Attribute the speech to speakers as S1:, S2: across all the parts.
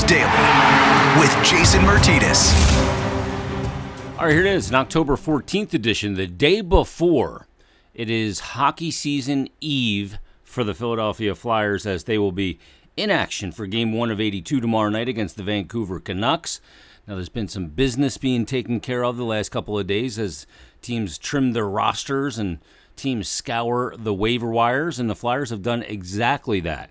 S1: Daily with Jason Myrtetus.
S2: All right, here it is, an October 14th edition, the day before. It is hockey season eve for the Philadelphia Flyers as they will be in action for game one of 82 tomorrow night against the Vancouver Canucks. Now, there's been some business being taken care of the last couple of days as teams trim their rosters and teams scour the waiver wires, and the Flyers have done exactly that.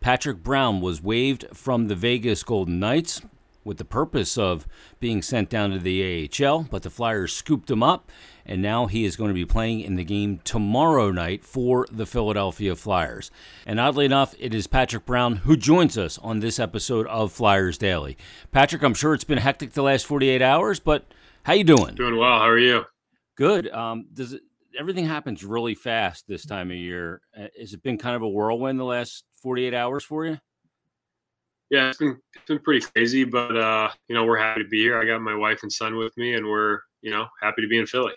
S2: Patrick Brown was waived from the Vegas Golden Knights with the purpose of being sent down to the AHL, but the Flyers scooped him up, and now he is going to be playing in the game tomorrow night for the Philadelphia Flyers. And oddly enough, it is Patrick Brown who joins us on this episode of Flyers Daily. Patrick, I'm sure it's been hectic the last 48 hours, but how you doing?
S3: Doing well. How are you?
S2: Good. Um, does it, everything happens really fast this time of year? Uh, has it been kind of a whirlwind the last 48 hours for you?
S3: Yeah, it's been it's been pretty crazy, but uh, you know we're happy to be here. I got my wife and son with me, and we're you know happy to be in Philly.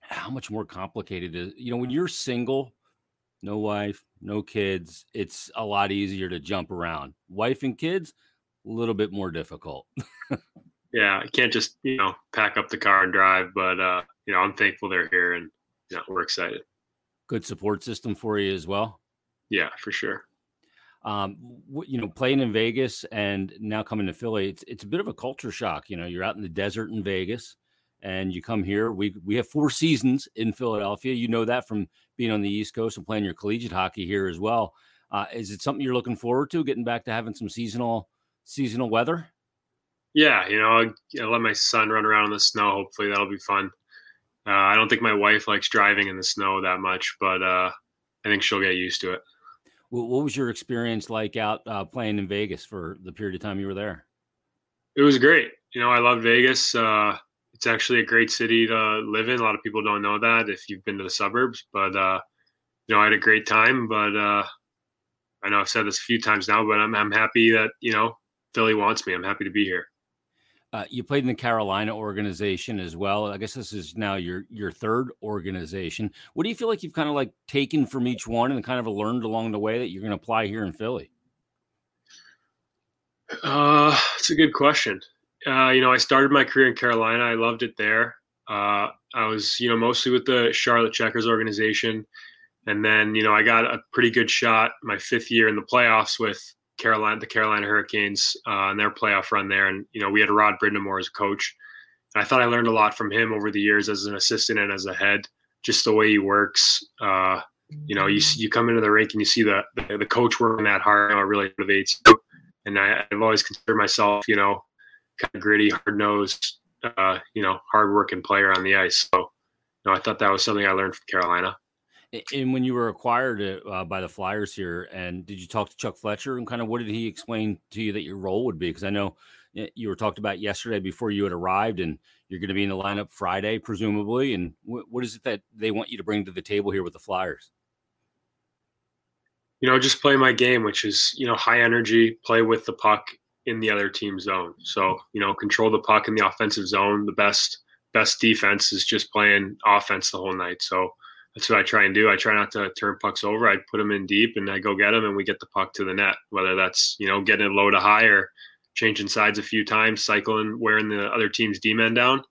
S2: How much more complicated is you know when you're single, no wife, no kids, it's a lot easier to jump around. Wife and kids, a little bit more difficult.
S3: yeah, I can't just you know pack up the car and drive, but uh, you know I'm thankful they're here, and you know, we're excited.
S2: Good support system for you as well.
S3: Yeah, for sure
S2: um, you know, playing in Vegas and now coming to Philly, it's it's a bit of a culture shock. You know, you're out in the desert in Vegas, and you come here. We we have four seasons in Philadelphia. You know that from being on the East Coast and playing your collegiate hockey here as well. Uh, is it something you're looking forward to, getting back to having some seasonal seasonal weather?
S3: Yeah, you know, I, let my son run around in the snow. Hopefully, that'll be fun. Uh, I don't think my wife likes driving in the snow that much, but uh, I think she'll get used to it.
S2: What was your experience like out uh, playing in Vegas for the period of time you were there?
S3: It was great. You know, I love Vegas. Uh, it's actually a great city to live in. A lot of people don't know that if you've been to the suburbs, but uh, you know, I had a great time. But uh, I know I've said this a few times now, but I'm I'm happy that you know Philly wants me. I'm happy to be here.
S2: Uh, you played in the Carolina organization as well. I guess this is now your your third organization. What do you feel like you've kind of like taken from each one and kind of learned along the way that you're going to apply here in Philly?
S3: Uh, it's a good question. Uh, you know, I started my career in Carolina. I loved it there. Uh, I was, you know, mostly with the Charlotte Checkers organization, and then you know I got a pretty good shot my fifth year in the playoffs with Carolina, the Carolina Hurricanes, uh, and their playoff run there. And you know, we had Rod Brind'Amour as a coach. And I thought I learned a lot from him over the years as an assistant and as a head, just the way he works. Uh, you know, you you come into the rink and you see the the, the coach working that hard. You know, it really motivates you. And I, have always considered myself, you know, kind of gritty, hard nosed, uh, you know, hard working player on the ice. So, you know, I thought that was something I learned from Carolina.
S2: And when you were acquired uh, by the Flyers here, and did you talk to Chuck Fletcher and kind of what did he explain to you that your role would be? Because I know you were talked about yesterday before you had arrived, and you're going to be in the lineup Friday, presumably. And what is it that they want you to bring to the table here with the Flyers?
S3: You know, just play my game, which is you know high energy, play with the puck in the other team's zone. So you know, control the puck in the offensive zone. The best best defense is just playing offense the whole night. So that's what I try and do. I try not to turn pucks over. I put them in deep and I go get them and we get the puck to the net, whether that's, you know, getting it low to high or changing sides a few times, cycling, wearing the other team's D men down.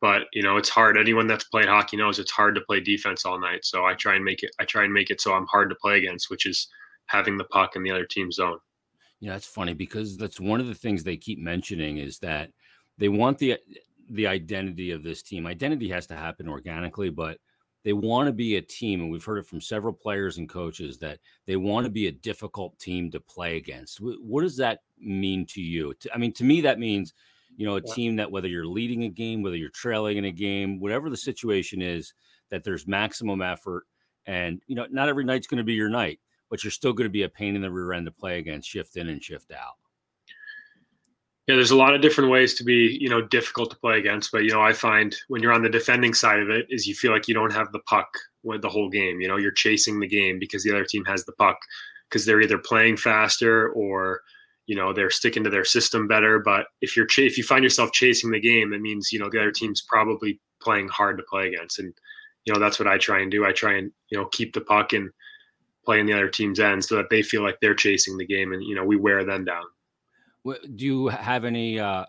S3: But, you know, it's hard. Anyone that's played hockey knows it's hard to play defense all night. So I try and make it, I try and make it so I'm hard to play against, which is having the puck in the other team's zone.
S2: Yeah, that's funny because that's one of the things they keep mentioning is that they want the, the identity of this team. Identity has to happen organically, but they want to be a team, and we've heard it from several players and coaches that they want to be a difficult team to play against. What does that mean to you? I mean, to me, that means you know a yeah. team that whether you're leading a game, whether you're trailing in a game, whatever the situation is, that there's maximum effort, and you know, not every night's going to be your night, but you're still going to be a pain in the rear end to play against, shift in and shift out.
S3: Yeah, there's a lot of different ways to be, you know, difficult to play against. But you know, I find when you're on the defending side of it, is you feel like you don't have the puck with the whole game. You know, you're chasing the game because the other team has the puck because they're either playing faster or you know they're sticking to their system better. But if you're ch- if you find yourself chasing the game, it means you know the other team's probably playing hard to play against, and you know that's what I try and do. I try and you know keep the puck and play in the other team's end so that they feel like they're chasing the game, and you know we wear them down
S2: Do you have any uh,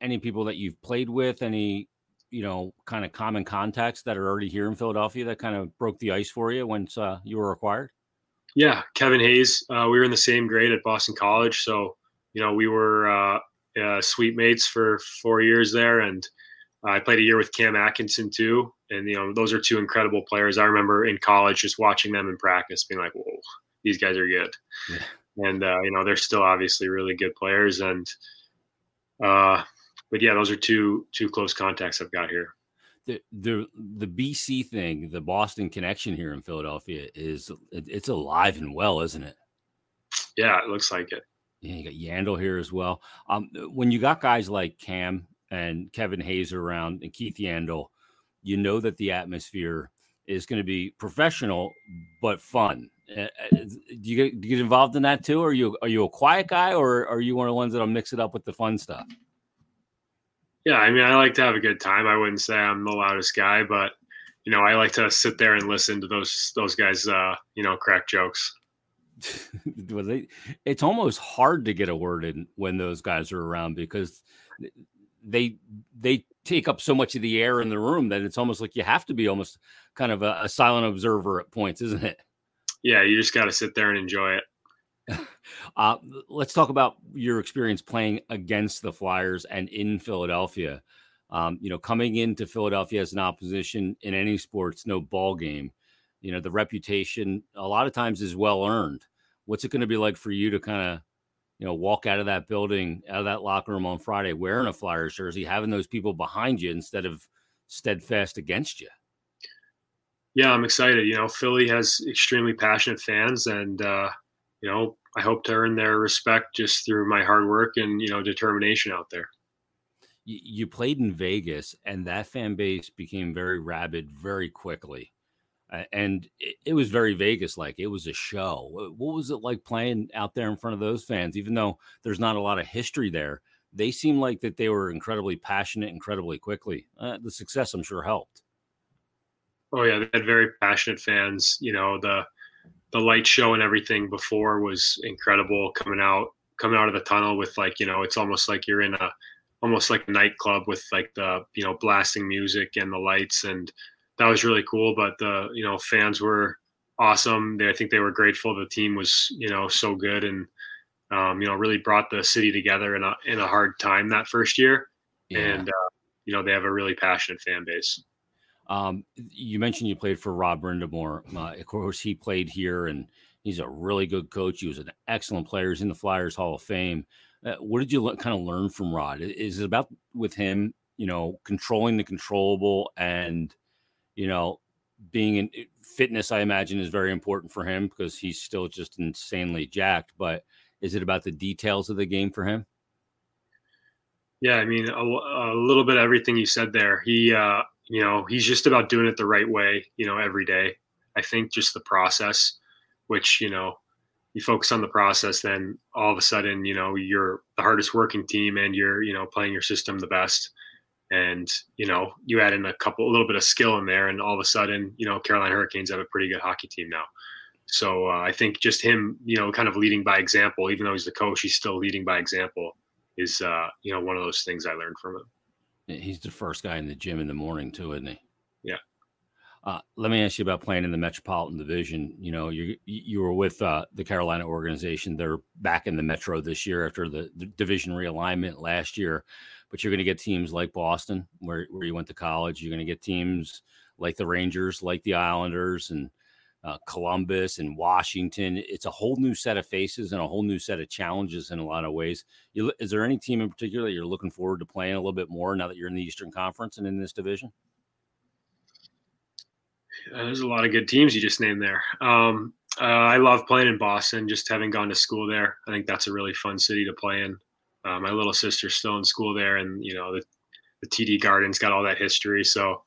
S2: any people that you've played with? Any you know kind of common contacts that are already here in Philadelphia that kind of broke the ice for you once uh, you were acquired?
S3: Yeah, Kevin Hayes. Uh, we were in the same grade at Boston College, so you know we were uh, uh, suite mates for four years there, and I played a year with Cam Atkinson too. And you know those are two incredible players. I remember in college just watching them in practice, being like, "Whoa, these guys are good." Yeah. And uh, you know they're still obviously really good players, and uh, but yeah, those are two two close contacts I've got here
S2: the the the BC thing, the Boston connection here in Philadelphia is it's alive and well, isn't it?
S3: Yeah, it looks like it.
S2: Yeah, you got Yandle here as well. Um, when you got guys like Cam and Kevin Hayes around and Keith Yandle, you know that the atmosphere is going to be professional but fun. Uh, do you get do you get involved in that too? Or are you are you a quiet guy, or are you one of the ones that'll mix it up with the fun stuff?
S3: Yeah, I mean, I like to have a good time. I wouldn't say I'm the loudest guy, but you know, I like to sit there and listen to those those guys, uh, you know, crack jokes.
S2: it's almost hard to get a word in when those guys are around because they they take up so much of the air in the room that it's almost like you have to be almost kind of a, a silent observer at points, isn't it?
S3: Yeah, you just got to sit there and enjoy it.
S2: Uh, let's talk about your experience playing against the Flyers and in Philadelphia. Um, you know, coming into Philadelphia as an opposition in any sports, no ball game. You know, the reputation a lot of times is well earned. What's it going to be like for you to kind of, you know, walk out of that building, out of that locker room on Friday wearing a Flyers jersey, having those people behind you instead of steadfast against you?
S3: Yeah, I'm excited. You know, Philly has extremely passionate fans, and uh, you know, I hope to earn their respect just through my hard work and you know determination out there.
S2: You played in Vegas, and that fan base became very rabid very quickly, and it was very Vegas like. It was a show. What was it like playing out there in front of those fans? Even though there's not a lot of history there, they seemed like that they were incredibly passionate, incredibly quickly. Uh, the success, I'm sure, helped.
S3: Oh yeah, they had very passionate fans. You know the the light show and everything before was incredible coming out coming out of the tunnel with like you know it's almost like you're in a almost like a nightclub with like the you know blasting music and the lights and that was really cool but the you know fans were awesome they, i think they were grateful the team was you know so good and um, you know really brought the city together in a in a hard time that first year yeah. and uh, you know they have a really passionate fan base
S2: um, you mentioned you played for Rod Brind'Amour. Uh, of course, he played here, and he's a really good coach. He was an excellent player. He's in the Flyers Hall of Fame. Uh, what did you le- kind of learn from Rod? Is it about with him, you know, controlling the controllable and, you know, being in fitness? I imagine is very important for him because he's still just insanely jacked. But is it about the details of the game for him?
S3: Yeah, I mean, a, a little bit everything you said there. He, uh, you know, he's just about doing it the right way, you know, every day. I think just the process, which, you know, you focus on the process, then all of a sudden, you know, you're the hardest working team and you're, you know, playing your system the best. And, you know, you add in a couple, a little bit of skill in there, and all of a sudden, you know, Carolina Hurricanes have a pretty good hockey team now. So uh, I think just him, you know, kind of leading by example, even though he's the coach, he's still leading by example, is, uh, you know, one of those things I learned from him.
S2: He's the first guy in the gym in the morning too, isn't he?
S3: Yeah.
S2: Uh, let me ask you about playing in the Metropolitan Division. You know, you you were with uh, the Carolina organization. They're back in the Metro this year after the, the division realignment last year. But you're going to get teams like Boston, where where you went to college. You're going to get teams like the Rangers, like the Islanders, and uh, Columbus and Washington. It's a whole new set of faces and a whole new set of challenges in a lot of ways. You, is there any team in particular that you're looking forward to playing a little bit more now that you're in the Eastern Conference and in this division?
S3: Uh, there's a lot of good teams you just named there. Um, uh, I love playing in Boston, just having gone to school there. I think that's a really fun city to play in. Uh, my little sister's still in school there, and you know the, the TD Garden's got all that history. So,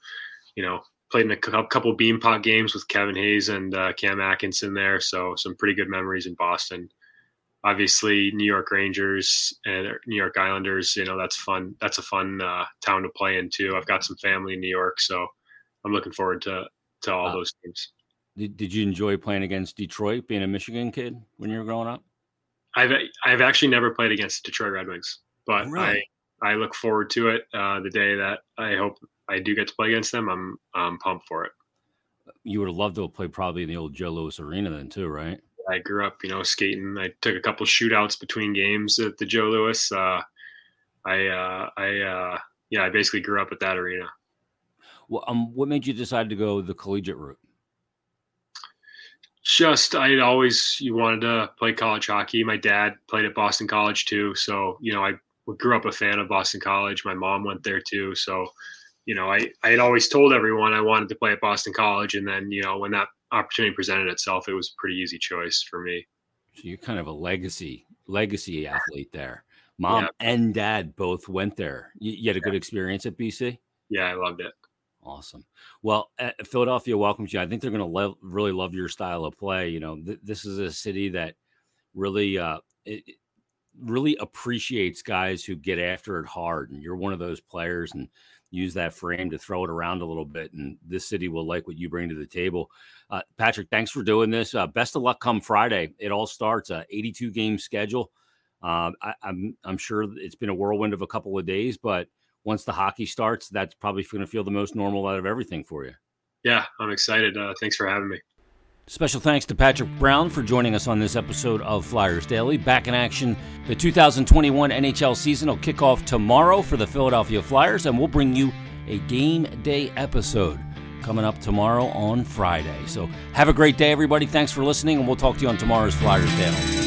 S3: you know, played in a couple Beanpot games with Kevin Hayes and uh, Cam Atkinson there, so some pretty good memories in Boston. Obviously, New York Rangers and New York Islanders. You know, that's fun. That's a fun uh, town to play in too. I've got some family in New York, so I'm looking forward to to all uh, those teams.
S2: Did Did you enjoy playing against Detroit, being a Michigan kid when you were growing up?
S3: I've I've actually never played against Detroit Red Wings, but really? I I look forward to it. Uh, the day that I hope I do get to play against them, I'm I'm pumped for it.
S2: You would have loved to have played probably in the old Joe Louis Arena then too, right?
S3: I grew up, you know, skating. I took a couple shootouts between games at the Joe Louis. Uh, I uh, I uh, yeah, I basically grew up at that arena.
S2: Well, um, what made you decide to go the collegiate route?
S3: Just I always you wanted to play college hockey. My dad played at Boston College too, so you know I grew up a fan of Boston College. My mom went there too, so you know I I had always told everyone I wanted to play at Boston College, and then you know when that opportunity presented itself, it was a pretty easy choice for me.
S2: So you're kind of a legacy legacy athlete there. Mom yeah. and dad both went there. You, you had a good experience at BC.
S3: Yeah, I loved it.
S2: Awesome. Well, uh, Philadelphia welcomes you. I think they're going to lo- really love your style of play. You know, th- this is a city that really, uh, it, really appreciates guys who get after it hard, and you're one of those players. And use that frame to throw it around a little bit. And this city will like what you bring to the table. Uh, Patrick, thanks for doing this. Uh, best of luck come Friday. It all starts a 82 game schedule. Uh, I, I'm I'm sure it's been a whirlwind of a couple of days, but once the hockey starts, that's probably going to feel the most normal out of everything for you.
S3: Yeah, I'm excited. Uh, thanks for having me.
S2: Special thanks to Patrick Brown for joining us on this episode of Flyers Daily. Back in action, the 2021 NHL season will kick off tomorrow for the Philadelphia Flyers, and we'll bring you a game day episode coming up tomorrow on Friday. So have a great day, everybody. Thanks for listening, and we'll talk to you on tomorrow's Flyers Daily.